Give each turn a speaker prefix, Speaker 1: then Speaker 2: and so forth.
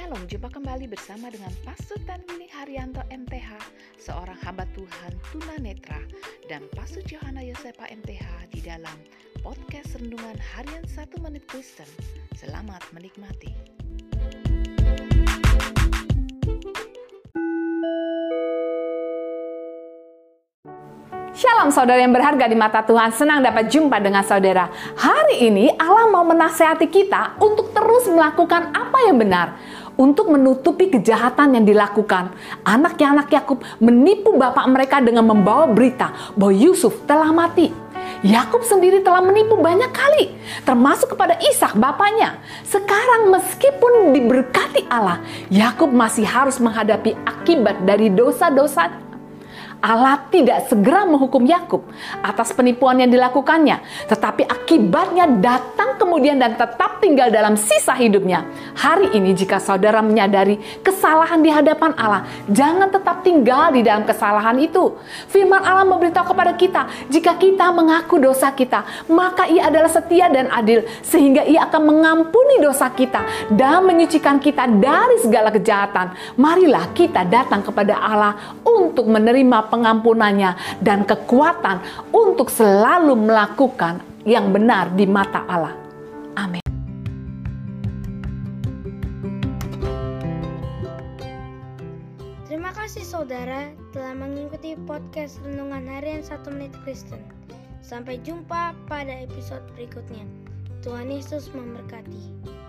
Speaker 1: Shalom, jumpa kembali bersama dengan Pastor Tanwini Haryanto MTH, seorang hamba Tuhan tunanetra, dan Pastor Johanna Yosepa MTH di dalam podcast Rendungan Harian 1 Menit Kristen. Selamat menikmati.
Speaker 2: Shalom saudara yang berharga di mata Tuhan, senang dapat jumpa dengan saudara. Hari ini Allah mau menasehati kita untuk terus melakukan apa yang benar. Untuk menutupi kejahatan yang dilakukan. Anaknya anak Yakub menipu bapak mereka dengan membawa berita bahwa Yusuf telah mati. Yakub sendiri telah menipu banyak kali, termasuk kepada Ishak bapaknya. Sekarang meskipun diberkati Allah, Yakub masih harus menghadapi akibat dari dosa-dosa Allah tidak segera menghukum Yakub atas penipuan yang dilakukannya, tetapi akibatnya datang kemudian dan tetap tinggal dalam sisa hidupnya. Hari ini jika saudara menyadari kesalahan di hadapan Allah, jangan tetap tinggal di dalam kesalahan itu. Firman Allah memberitahu kepada kita, jika kita mengaku dosa kita, maka Ia adalah setia dan adil sehingga Ia akan mengampuni dosa kita dan menyucikan kita dari segala kejahatan. Marilah kita datang kepada Allah untuk menerima pengampunannya dan kekuatan untuk selalu melakukan yang benar di mata Allah. Amin.
Speaker 3: Terima kasih saudara telah mengikuti podcast Renungan Harian 1 Menit Kristen. Sampai jumpa pada episode berikutnya. Tuhan Yesus memberkati.